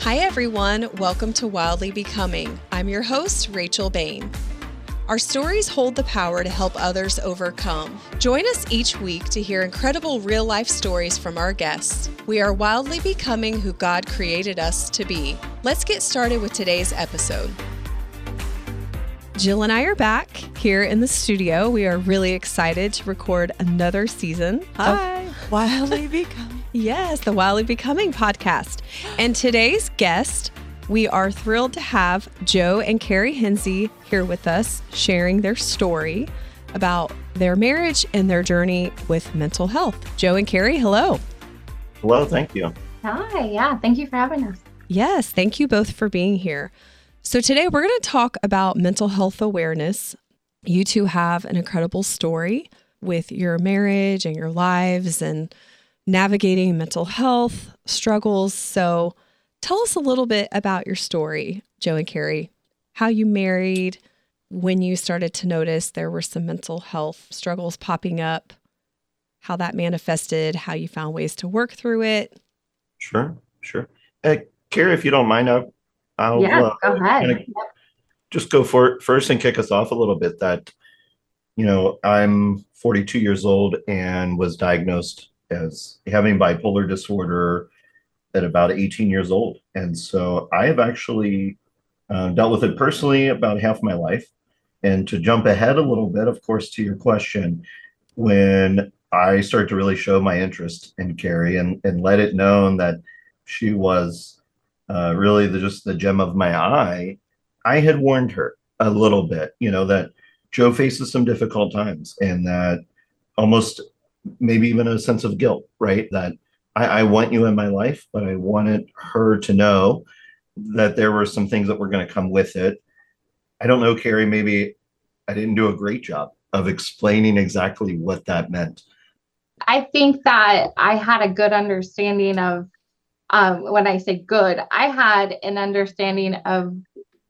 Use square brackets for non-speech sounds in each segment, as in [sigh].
Hi, everyone. Welcome to Wildly Becoming. I'm your host, Rachel Bain. Our stories hold the power to help others overcome. Join us each week to hear incredible real life stories from our guests. We are wildly becoming who God created us to be. Let's get started with today's episode. Jill and I are back here in the studio. We are really excited to record another season. Hi, [laughs] Wildly Becoming. Yes, the Wildly Becoming podcast. And today's guest, we are thrilled to have Joe and Carrie Hinsey here with us, sharing their story about their marriage and their journey with mental health. Joe and Carrie, hello. Hello, thank you. Hi, yeah, thank you for having us. Yes, thank you both for being here. So, today we're going to talk about mental health awareness. You two have an incredible story with your marriage and your lives and navigating mental health struggles. So, tell us a little bit about your story, Joe and Carrie, how you married, when you started to notice there were some mental health struggles popping up, how that manifested, how you found ways to work through it. Sure, sure. Uh, Carrie, if you don't mind, I'll, I'll yeah, uh, go ahead. kinda just go for it first and kick us off a little bit. That, you know, I'm 42 years old and was diagnosed as having bipolar disorder at about 18 years old. And so I have actually uh, dealt with it personally about half my life. And to jump ahead a little bit, of course, to your question, when I started to really show my interest in Carrie and, and let it known that she was uh, really the, just the gem of my eye, I had warned her a little bit, you know, that Joe faces some difficult times and that almost maybe even a sense of guilt, right? That I, I want you in my life, but I wanted her to know that there were some things that were going to come with it. I don't know, Carrie, maybe I didn't do a great job of explaining exactly what that meant. I think that I had a good understanding of, um, when I say good, I had an understanding of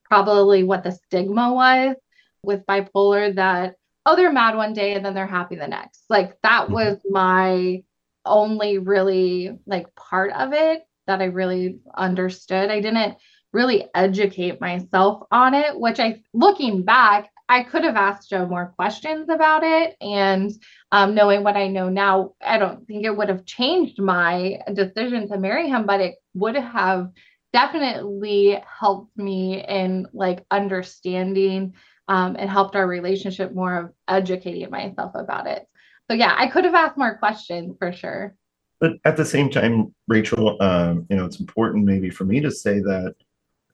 probably what the stigma was with bipolar that, oh, they're mad one day and then they're happy the next. Like that Mhm. was my only really like part of it that I really understood. I didn't really educate myself on it, which I, looking back, I could have asked Joe more questions about it. And um, knowing what I know now, I don't think it would have changed my decision to marry him, but it would have definitely helped me in like understanding um, and helped our relationship more of educating myself about it. So yeah, I could have asked more questions for sure. But at the same time, Rachel, um, you know, it's important maybe for me to say that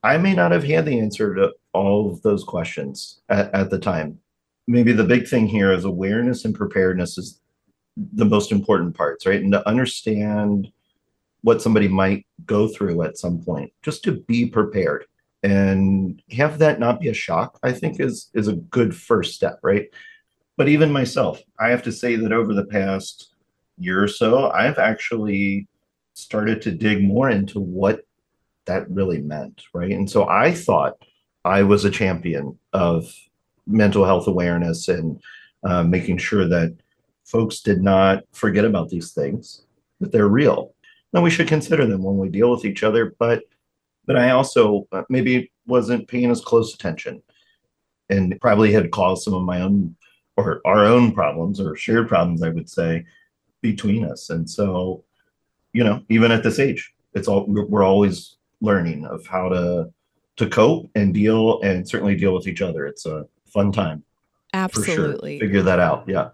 I may not have had the answer to all of those questions at, at the time. Maybe the big thing here is awareness and preparedness is the most important parts, right? And to understand what somebody might go through at some point, just to be prepared and have that not be a shock, I think is is a good first step, right? But even myself, I have to say that over the past year or so, I've actually started to dig more into what that really meant, right? And so I thought I was a champion of mental health awareness and uh, making sure that folks did not forget about these things, that they're real. Now we should consider them when we deal with each other, but but I also uh, maybe wasn't paying as close attention and probably had caused some of my own or our own problems or shared problems, I would say, between us. And so, you know, even at this age, it's all we're, always learning of how to to cope and deal and certainly deal with each other. It's a fun time for sure. Absolutely. Figure that out. Yeah.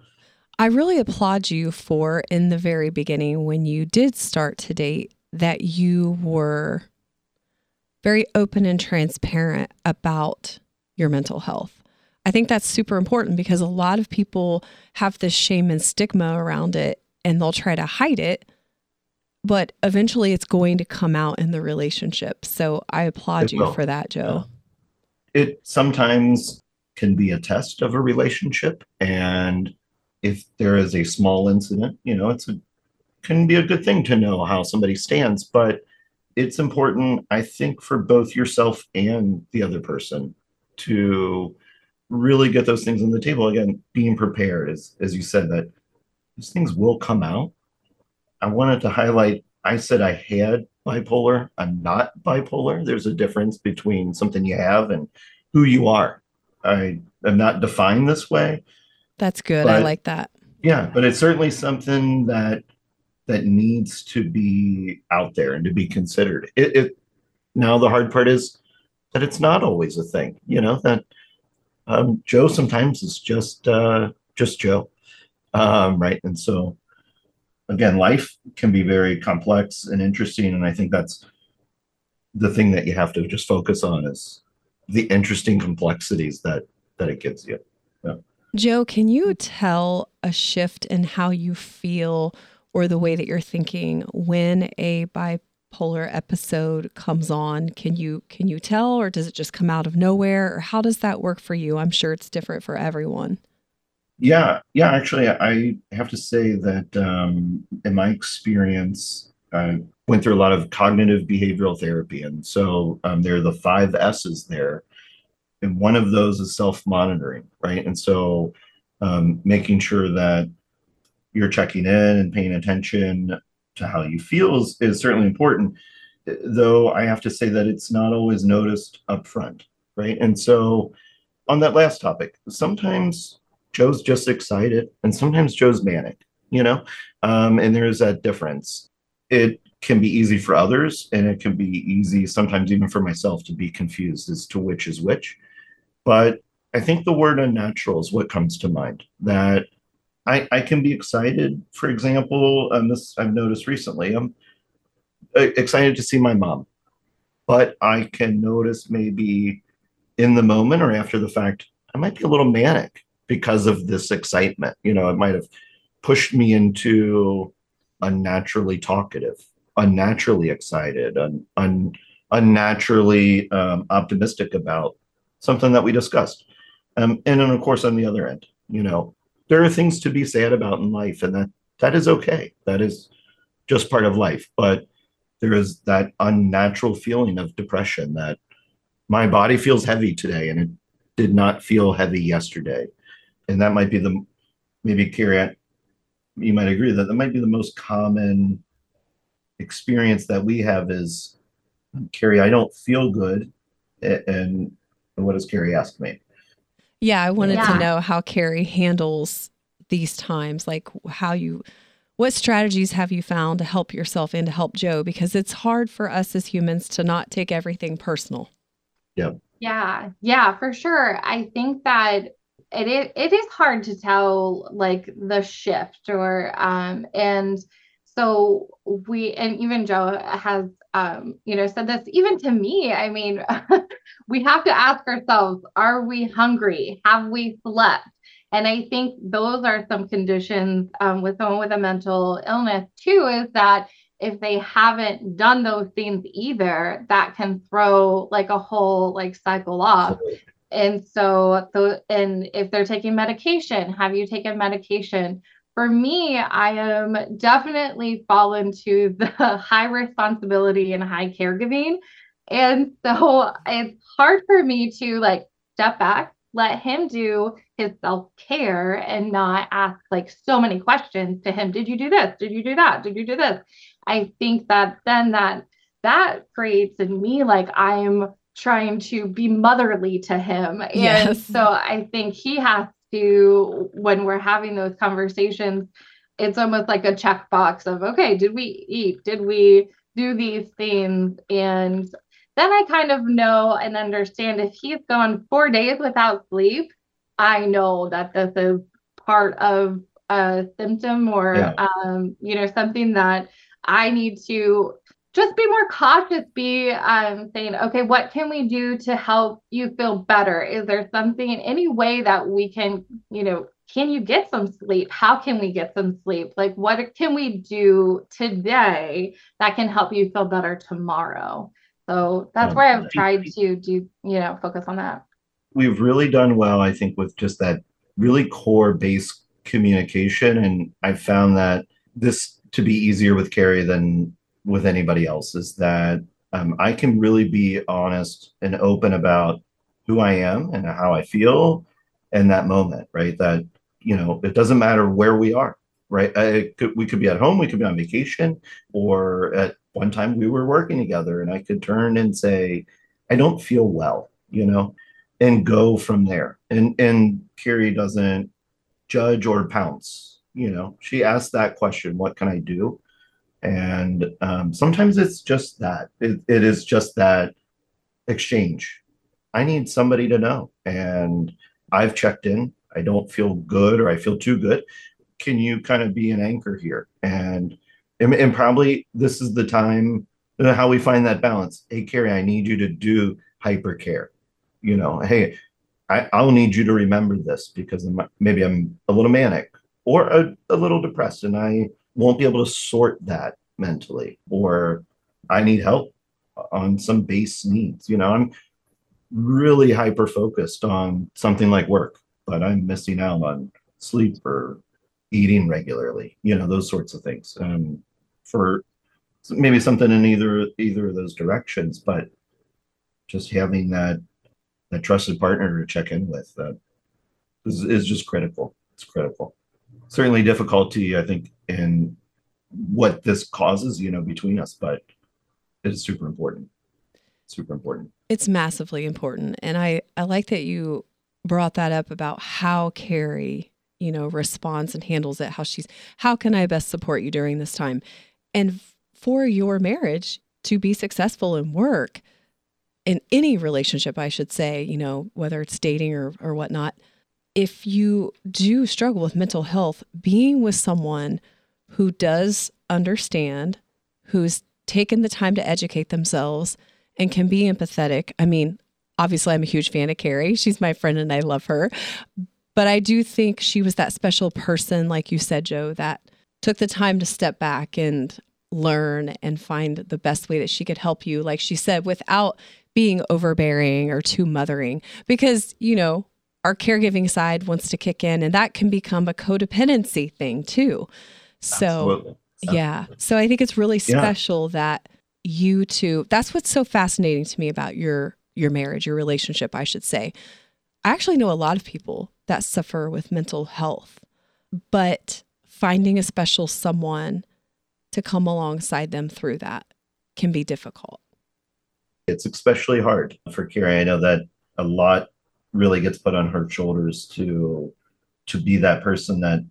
I really applaud you for in the very beginning when you did start to date that you were very open and transparent about your mental health. I think that's super important because a lot of people have this shame and stigma around it and they'll try to hide it, but eventually it's going to come out in the relationship. So I applaud It you will. for that, Joe. It sometimes can be a test of a relationship. And if there is a small incident, you know, it's a can be a good thing to know how somebody stands, but it's important, I think, for both yourself and the other person to really get those things on the table. Again, being prepared, as as you said, that these things will come out. I wanted to highlight I said I had bipolar. I'm not bipolar. There's a difference between something you have and who you are. I am not defined this way. That's good. I like that. Yeah, but it's certainly something that that needs to be out there and to be considered. It, it now the hard part is that it's not always a thing. You know that um, Joe sometimes is just uh, just Joe, um, right? And so again, life can be very complex and interesting, and I think that's the thing that you have to just focus on is the interesting complexities that that it gives you. Yeah. Joe, can you tell a shift in how you feel or the way that you're thinking when a bipolar episode comes on? Can you can you tell or does it just come out of nowhere or how does that work for you? I'm sure it's different for everyone. Yeah, yeah, actually I have to say that um, in my experience I went through a lot of cognitive behavioral therapy and so um, there are the five S's there and one of those is self-monitoring, right? And so um, making sure that you're checking in and paying attention to how you feel is, is certainly important though i have to say that it's not always noticed up front right? And so on that last topic sometimes joe's just excited and sometimes joe's manic you know? Um, and there's that difference. It can be easy for others and it can be easy sometimes even for myself to be confused as to which is which. But i think the word unnatural is what comes to mind that I, I can be excited, for example, this I've noticed recently, I'm uh, excited to see my mom, but I can notice maybe in the moment or after the fact, I might be a little manic because of this excitement. You know, it might have pushed me into unnaturally talkative, unnaturally excited, un, un, unnaturally um, optimistic about something that we discussed. Um, and then, of course, on the other end, you know, there are things to be sad about in life, and that that is okay. That is just part of life. But there is that unnatural feeling of depression that my body feels heavy today, and it did not feel heavy yesterday, and that might be the maybe Carrie, you might agree that that might be the most common experience that we have is Carrie, I don't feel good. And what does Carrie ask me? Yeah, I wanted yeah. to know how Carrie handles these times, like how you what strategies have you found to help yourself and to help Joe? Because it's hard for us as humans to not take everything personal. Yeah. Yeah. Yeah, for sure. I think that it is, it is hard to tell like the shift or um and so we and even Joe has um, you know, said this even to me. I mean, [laughs] we have to ask ourselves, are we hungry? Have we slept? And I think those are some conditions um, with someone with a mental illness too, is that if they haven't done those things either, that can throw like a whole like cycle off. And so, so, and if they're taking medication, have you taken medication? For me, I am definitely fallen to the [laughs] high responsibility and high caregiving. And so it's hard for me to like step back, let him do his self care and not ask like so many questions to him. Did you do this? Did you do that? Did you do this? I think that then that that creates in me like I'm trying to be motherly to him. And yes. so I think he has to when we're having those conversations it's almost like a checkbox of okay did we eat did we do these things and then i kind of know and understand if he's gone four days without sleep i know that this is part of a symptom or yeah. um, you know something that i need to just be more cautious be um, saying okay what can we do to help you feel better? Is there something in any way that we can you know can you get some sleep? How can we get some sleep? Like what can we do today that can help you feel better tomorrow? So that's um, why i've tried to do you know focus on that. We've really done well i think with just that really core base communication and i found that this to be easier with carrie than with anybody else is that um, I can really be honest and open about who I am and how I feel in that moment, right? That, you know, it doesn't matter where we are, right? Could, we could be at home, we could be on vacation, or at one time we were working together, and I could turn and say, I don't feel well, you know, and go from there. And and Carrie doesn't judge or pounce, you know. She asks that question, what can I do? And um, sometimes it's just that. It, it is just that exchange. I need somebody to know. And I've checked in. I don't feel good or I feel too good. Can you kind of be an anchor here? And and, and probably this is the time uh, how we find that balance. Hey, Carrie, I need you to do hyper care. You know, hey, I, I'll need you to remember this because maybe I'm a little manic or a, a little depressed and I won't be able to sort that mentally, or I need help on some base needs. You know, I'm really hyper focused on something like work, but I'm missing out on sleep or eating regularly, you know, those sorts of things. Um, for maybe something in either either of those directions, but just having that that trusted partner to check in with that is, is just critical. It's critical. Certainly difficulty, I think, in what this causes, you know, between us, but it is super important. Super important. It's massively important. And I, I like that you brought that up about how Carrie, you know, responds and handles it, how she's, how can I best support you during this time? And for your marriage to be successful and work in any relationship, I should say, you know, whether it's dating or, or whatnot, if you do struggle with mental health, being with someone who does understand, who's taken the time to educate themselves and can be empathetic. I mean, obviously, I'm a huge fan of Carrie. [laughs] She's my friend and I love her. But I do think she was that special person, like you said, Joe, that took the time to step back and learn and find the best way that she could help you, like she said, without being overbearing or too mothering. Because, you know, our caregiving side wants to kick in, and that can become a codependency thing too. So, Absolutely. yeah. So I think it's really special yeah. that you two, that's what's so fascinating to me about your your marriage, your relationship, I should say. I actually know a lot of people that suffer with mental health, but finding a special someone to come alongside them through that can be difficult. It's especially hard for Carrie. I know that a lot really gets put on her shoulders to to be that person that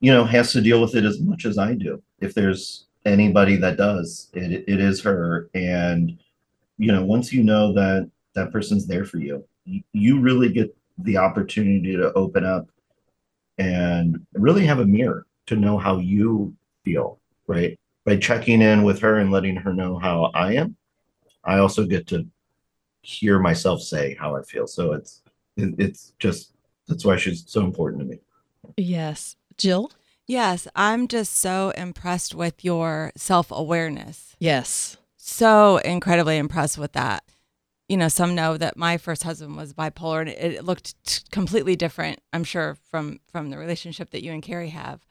you know, has to deal with it as much as I do. If there's anybody that does, it it is her. And you know, once you know that that person's there for you, you really get the opportunity to open up and really have a mirror to know how you feel, right? By checking in with her and letting her know how I am, I also get to hear myself say how I feel. So it's it, it's just that's why she's so important to me. Yes. Jill? Yes, I'm just so impressed with your self awareness. Yes. So incredibly impressed with that. You know, some know that my first husband was bipolar and it looked t- completely different, I'm sure, from from the relationship that you and Carrie have.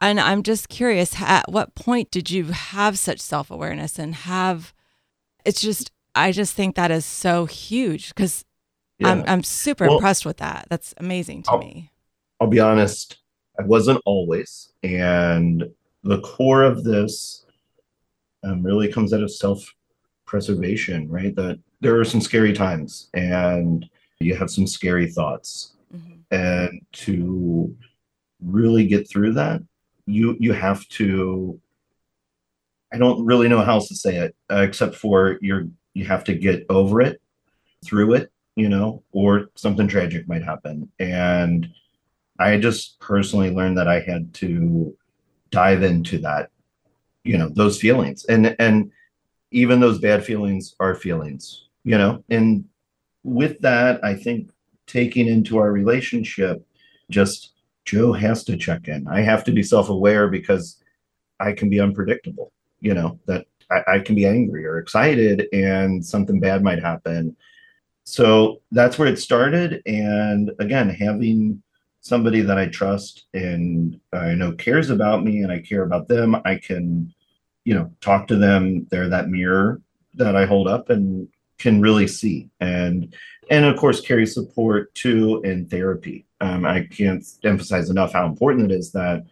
And I'm just curious, at what point did you have such self awareness and have it's just I just think that is so huge because yeah. I'm I'm super well, impressed with that. That's amazing to I'll, me. I'll be honest. I wasn't always. And the core of this um, really comes out of self preservation, right? That there are some scary times and you have some scary thoughts. Mm-hmm. And to really get through that, you you have to I don't really know how else to say it, uh, except for you're you have to get over it, through it, you know, or something tragic might happen. And I just personally learned that I had to dive into that, you know, those feelings. And and even those bad feelings are feelings, you know. And with that, I think taking into our relationship, just Joe has to check in. I have to be self-aware because I can be unpredictable, you know, that I, I can be angry or excited and something bad might happen. So that's where it started. And again, having somebody that I trust and I know cares about me and I care about them, I can, you know, talk to them. They're that mirror that I hold up and can really see. And and of course Carrie support too in therapy. Um, I can't emphasize enough how important it is that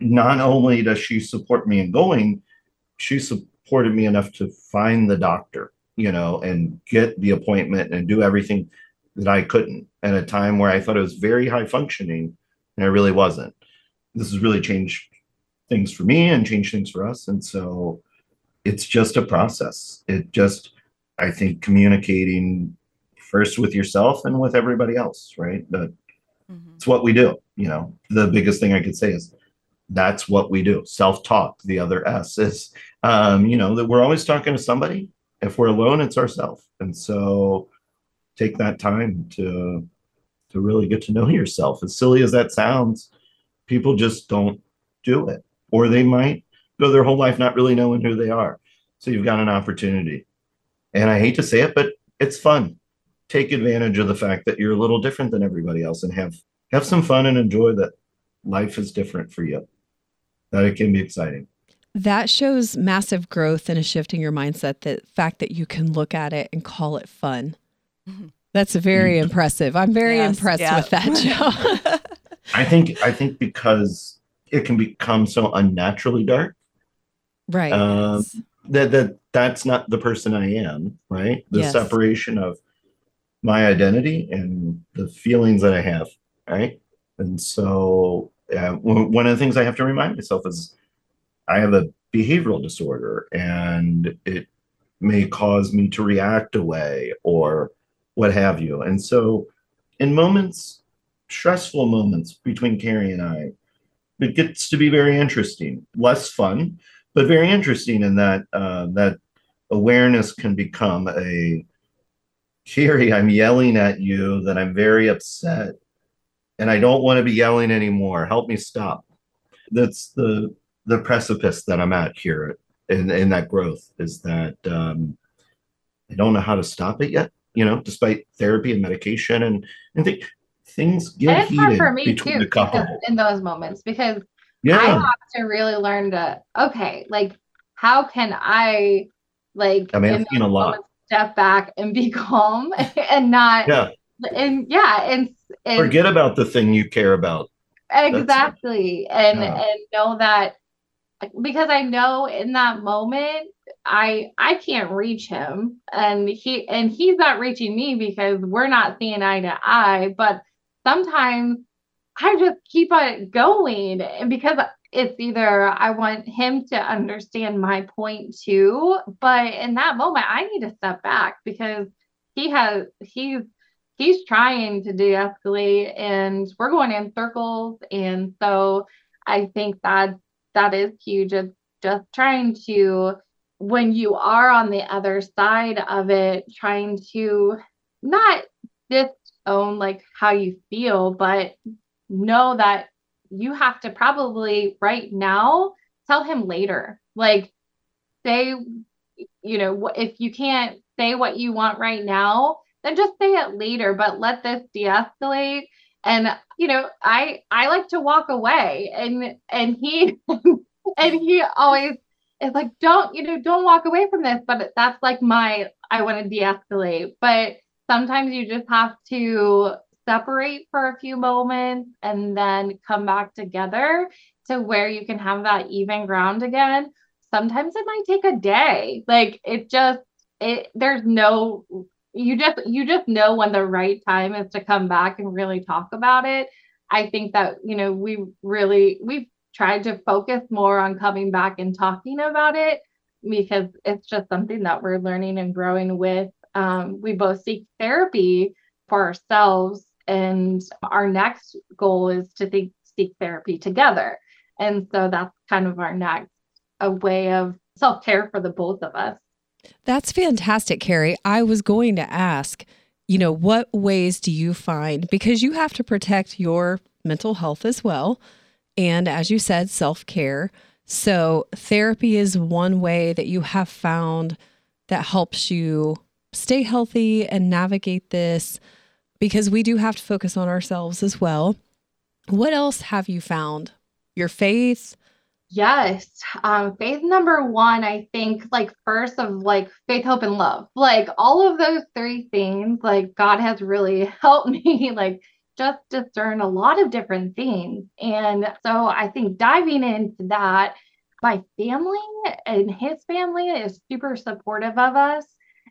not only does she support me in going, she supported me enough to find the doctor, you know, and get the appointment and do everything that I couldn't at a time where I thought it was very high functioning and I really wasn't. This has really changed things for me and changed things for us. And so it's just a process. It just, I think, communicating first with yourself and with everybody else, right? That mm-hmm. it's what we do. You know, the biggest thing I could say is that's what we do. Self-talk. The other S is, um, you know, that we're always talking to somebody. If we're alone, it's ourselves. And so take that time to to really get to know yourself. As silly as that sounds, people just don't do it, or they might go their whole life not really knowing who they are. So you've got an opportunity. And I hate to say it, but it's fun. Take advantage of the fact that you're a little different than everybody else and have have some fun and enjoy that life is different for you. That it can be exciting. That shows massive growth and a shift in your mindset. The fact that you can look at it and call it fun. That's very mm. impressive. I'm very yes, impressed yeah. with that, [laughs] Joe. I think I think because it can become so unnaturally dark. Right. Um, that that that's not the person I am, right? The yes. separation of my identity and the feelings that I have, right? And so uh, one of the things I have to remind myself is I have a behavioral disorder and it may cause me to react away or what have you. And so, in moments, stressful moments between Carrie and I, it gets to be very interesting, less fun, but very interesting in that uh, that awareness can become a Carrie, I'm yelling at you that I'm very upset and I don't want to be yelling anymore. Help me stop. That's the the precipice that I'm at here in, in that growth is that um, I don't know how to stop it yet you know, despite therapy and medication and and th- things get heated for me between too, the couple in those moments because yeah. I have to really learn to okay, like how can I like I mean, a lot. step back and be [laughs] calm and not yeah and yeah and, and forget about the thing you care about exactly and yeah. and know that because I know in that moment I I can't reach him. And he and he's not reaching me because we're not seeing eye to eye but sometimes I just keep it going. And because it's either I want him to understand my point too but in that moment I need to step back because he has he's he's trying to de-escalate and we're going in circles. And so I think that that is huge it's just trying to when you are on the other side of it, trying to not disown like how you feel, but know that you have to probably right now tell him later. Like, say, you know, if you can't say what you want right now, then just say it later, but let this de escalate. And, you know, I, I like to walk away and, and he, [laughs] and he always is like don't you know don't walk away from this. But that's like my i want to de-escalate. But sometimes you just have to separate for a few moments and then come back together to where you can have that even ground again. Sometimes it might take a day. Like it just it there's no you just you just know when the right time is to come back and really talk about it i think that you know we really we've tried to focus more on coming back and talking about it because it's just something that we're learning and growing with. Um, we both seek therapy for ourselves, and our next goal is to think, seek therapy together. And so that's kind of our next a way of self care for the both of us. That's fantastic, Carrie. I was going to ask, you know, what ways do you find because you have to protect your mental health as well and as you said, self care. So, therapy is one way that you have found that helps you stay healthy and navigate this because we do have to focus on ourselves as well. What else have you found? Your faith? Yes. Um, faith number one, I think, like, first of like faith, hope, and love. Like, all of those three things, like, God has really [laughs] helped me, like, just discern a lot of different things. And so I think diving into that, my family and his family is super supportive of us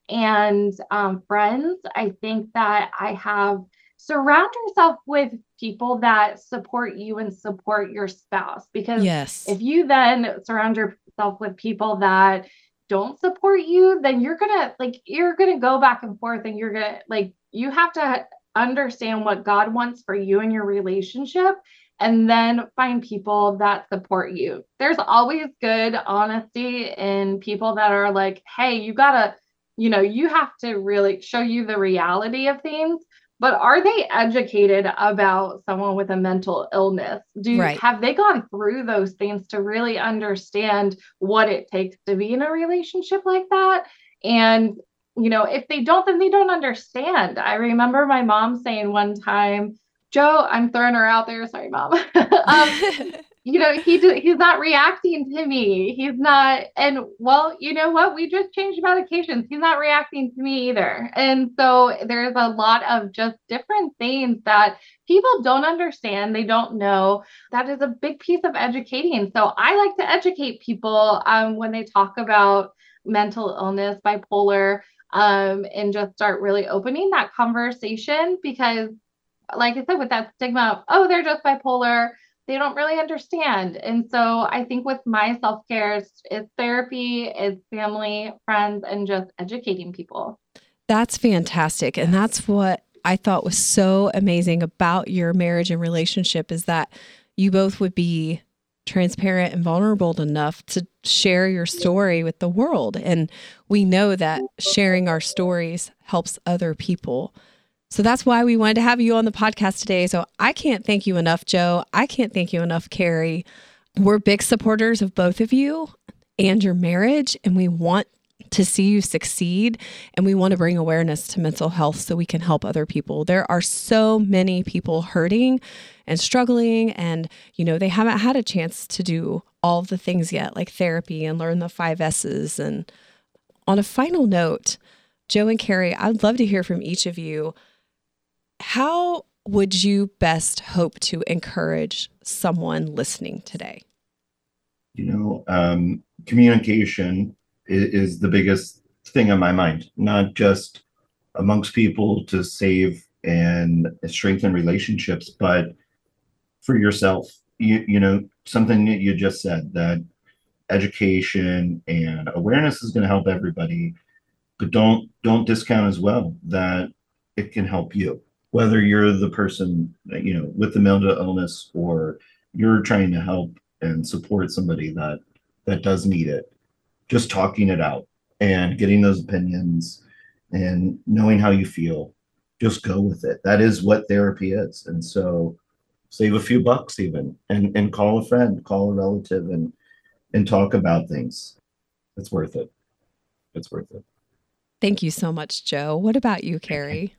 and um, friends. I think that I have surround yourself with people that support you and support your spouse because yes. if you then surround yourself with people that don't support you then you're gonna like you're gonna go back and forth and you're gonna like you have to understand what god wants for you and your relationship and then find people that support you there's always good honesty in people that are like hey you gotta you know you have to really show you the reality of things but are they educated about someone with a mental illness? Do right. have they gone through those things to really understand what it takes to be in a relationship like that? And you know if they don't then they don't understand. I remember my mom saying one time joe i'm throwing her out there. Sorry mom [laughs] um, [laughs] you know he he's not reacting to me. He's not and well you know what? We just changed medications he's not reacting to me either. And so there's a lot of just different things that people don't understand. They don't know. That is a big piece of educating. So i like to educate people um, when they talk about mental illness bipolar um, and just start really opening that conversation because like i said with that stigma of oh they're just bipolar they don't really understand. And so I think with my self care, it's therapy, it's family, friends, and just educating people. That's fantastic. And that's what I thought was so amazing about your marriage and relationship is that you both would be transparent and vulnerable enough to share your story with the world. And we know that sharing our stories helps other people. So that's why we wanted to have you on the podcast today. So I can't thank you enough, Joe. I can't thank you enough, Carrie. We're big supporters of both of you and your marriage, and we want to see you succeed and we want to bring awareness to mental health so we can help other people. There are so many people hurting and struggling and you know they haven't had a chance to do all the things yet like therapy and learn the five S's. and on a final note, Joe and Carrie, I'd love to hear from each of you how would you best hope to encourage someone listening today? You know, um, communication is, is the biggest thing on my mind, not just amongst people to save and strengthen relationships, but for yourself. You, you know, something that you just said that education and awareness is going to help everybody, but don't don't discount as well that it can help you whether you're the person you know with the mental illness or you're trying to help and support somebody that that does need it just talking it out and getting those opinions and knowing how you feel just go with it. That is what therapy is. And so save a few bucks even and and call a friend call a relative and and talk about things. It's worth it. It's worth it. Thank you so much joe. What about you. Carrie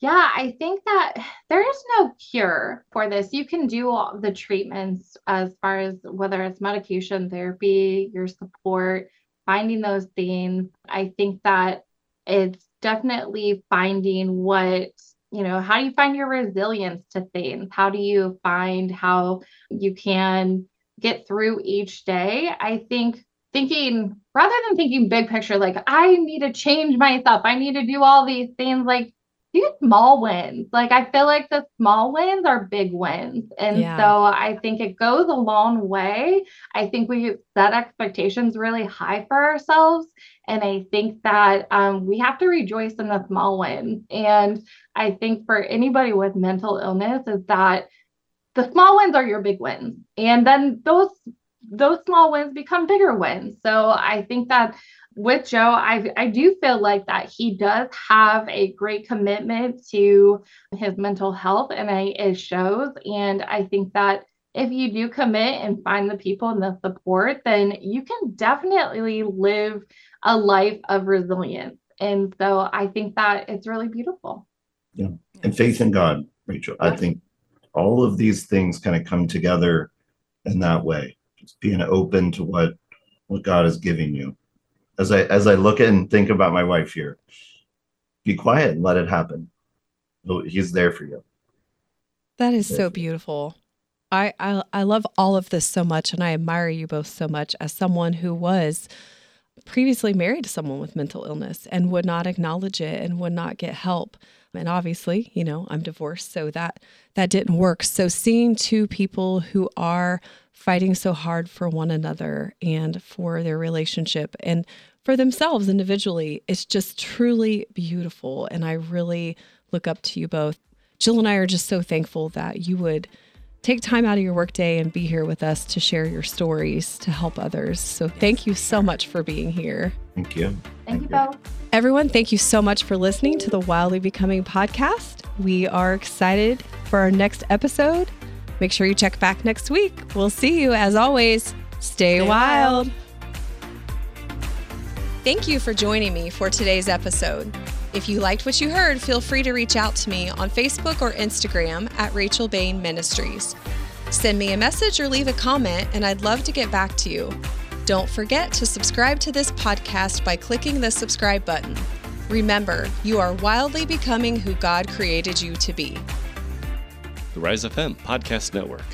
yeah, I think that there is no cure for this. You can do all the treatments as far as whether it's medication, therapy, your support, finding those things. I think that it's definitely finding what, you know, how do you find your resilience to things? How do you find how you can get through each day? I think thinking rather than thinking big picture, like I need to change myself, I need to do all these things, like these small wins. Like I feel like the small wins are big wins. And yeah. so I think it goes a long way. I think we set expectations really high for ourselves. And I think that um, we have to rejoice in the small wins. And I think for anybody with mental illness is that the small wins are your big wins. And then those those small wins become bigger wins. So I think that with Joe, I I do feel like that he does have a great commitment to his mental health, and I, it shows. And I think that if you do commit and find the people and the support, then you can definitely live a life of resilience. And so I think that it's really beautiful. Yeah, and faith in God, Rachel. I think all of these things kind of come together in that way. Just being open to what what God is giving you as I as I look and think about my wife here, be quiet and let it happen. Oh, he's there for you. That is so beautiful. I, I I love all of this so much and I admire you both so much as someone who was previously married to someone with mental illness and would not acknowledge it and would not get help. And obviously, you know, I'm divorced, so that that didn't work. So seeing two people who are fighting so hard for one another and for their relationship and for themselves individually, it's just truly beautiful. And I really look up to you both. Jill and I are just so thankful that you would take time out of your workday and be here with us to share your stories to help others. So thank you so much for being here. Thank you. Thank, you both. Everyone, thank you so much for listening to the Wildly Becoming podcast. We are excited for our next episode. Make sure you check back next week. We'll see you as always. Stay, Stay wild. wild. Thank you for joining me for today's episode. If you liked what you heard, feel free to reach out to me on Facebook or Instagram at Rachel Bain Ministries. Send me a message or leave a comment, and I'd love to get back to you. Don't forget to subscribe to this podcast by clicking the subscribe button. Remember, you are wildly becoming who God created you to be. The Rise FM Podcast Network.